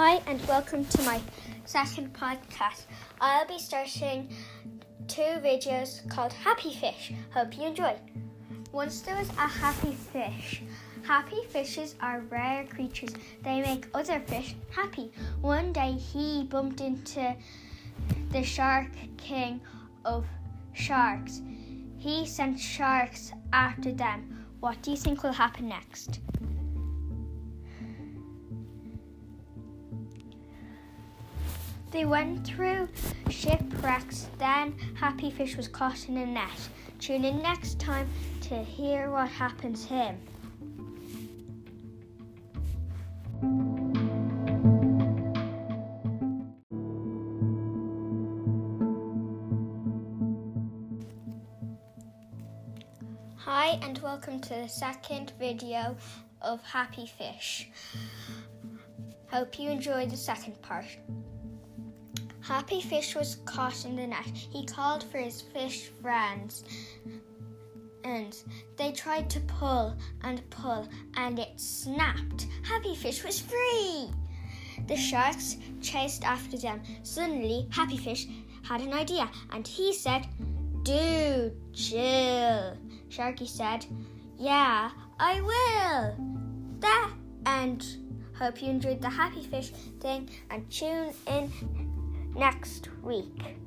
Hi, and welcome to my second podcast. I'll be starting two videos called Happy Fish. Hope you enjoy. Once there was a happy fish. Happy fishes are rare creatures. They make other fish happy. One day he bumped into the shark king of sharks. He sent sharks after them. What do you think will happen next? They went through shipwrecks, then Happy Fish was caught in a net. Tune in next time to hear what happens to him. Hi and welcome to the second video of Happy Fish. Hope you enjoyed the second part. Happy Fish was caught in the net. He called for his fish friends and they tried to pull and pull and it snapped. Happy Fish was free. The sharks chased after them. Suddenly, Happy Fish had an idea and he said, Dude, chill. Sharky said, Yeah, I will. That and hope you enjoyed the Happy Fish thing and tune in next week.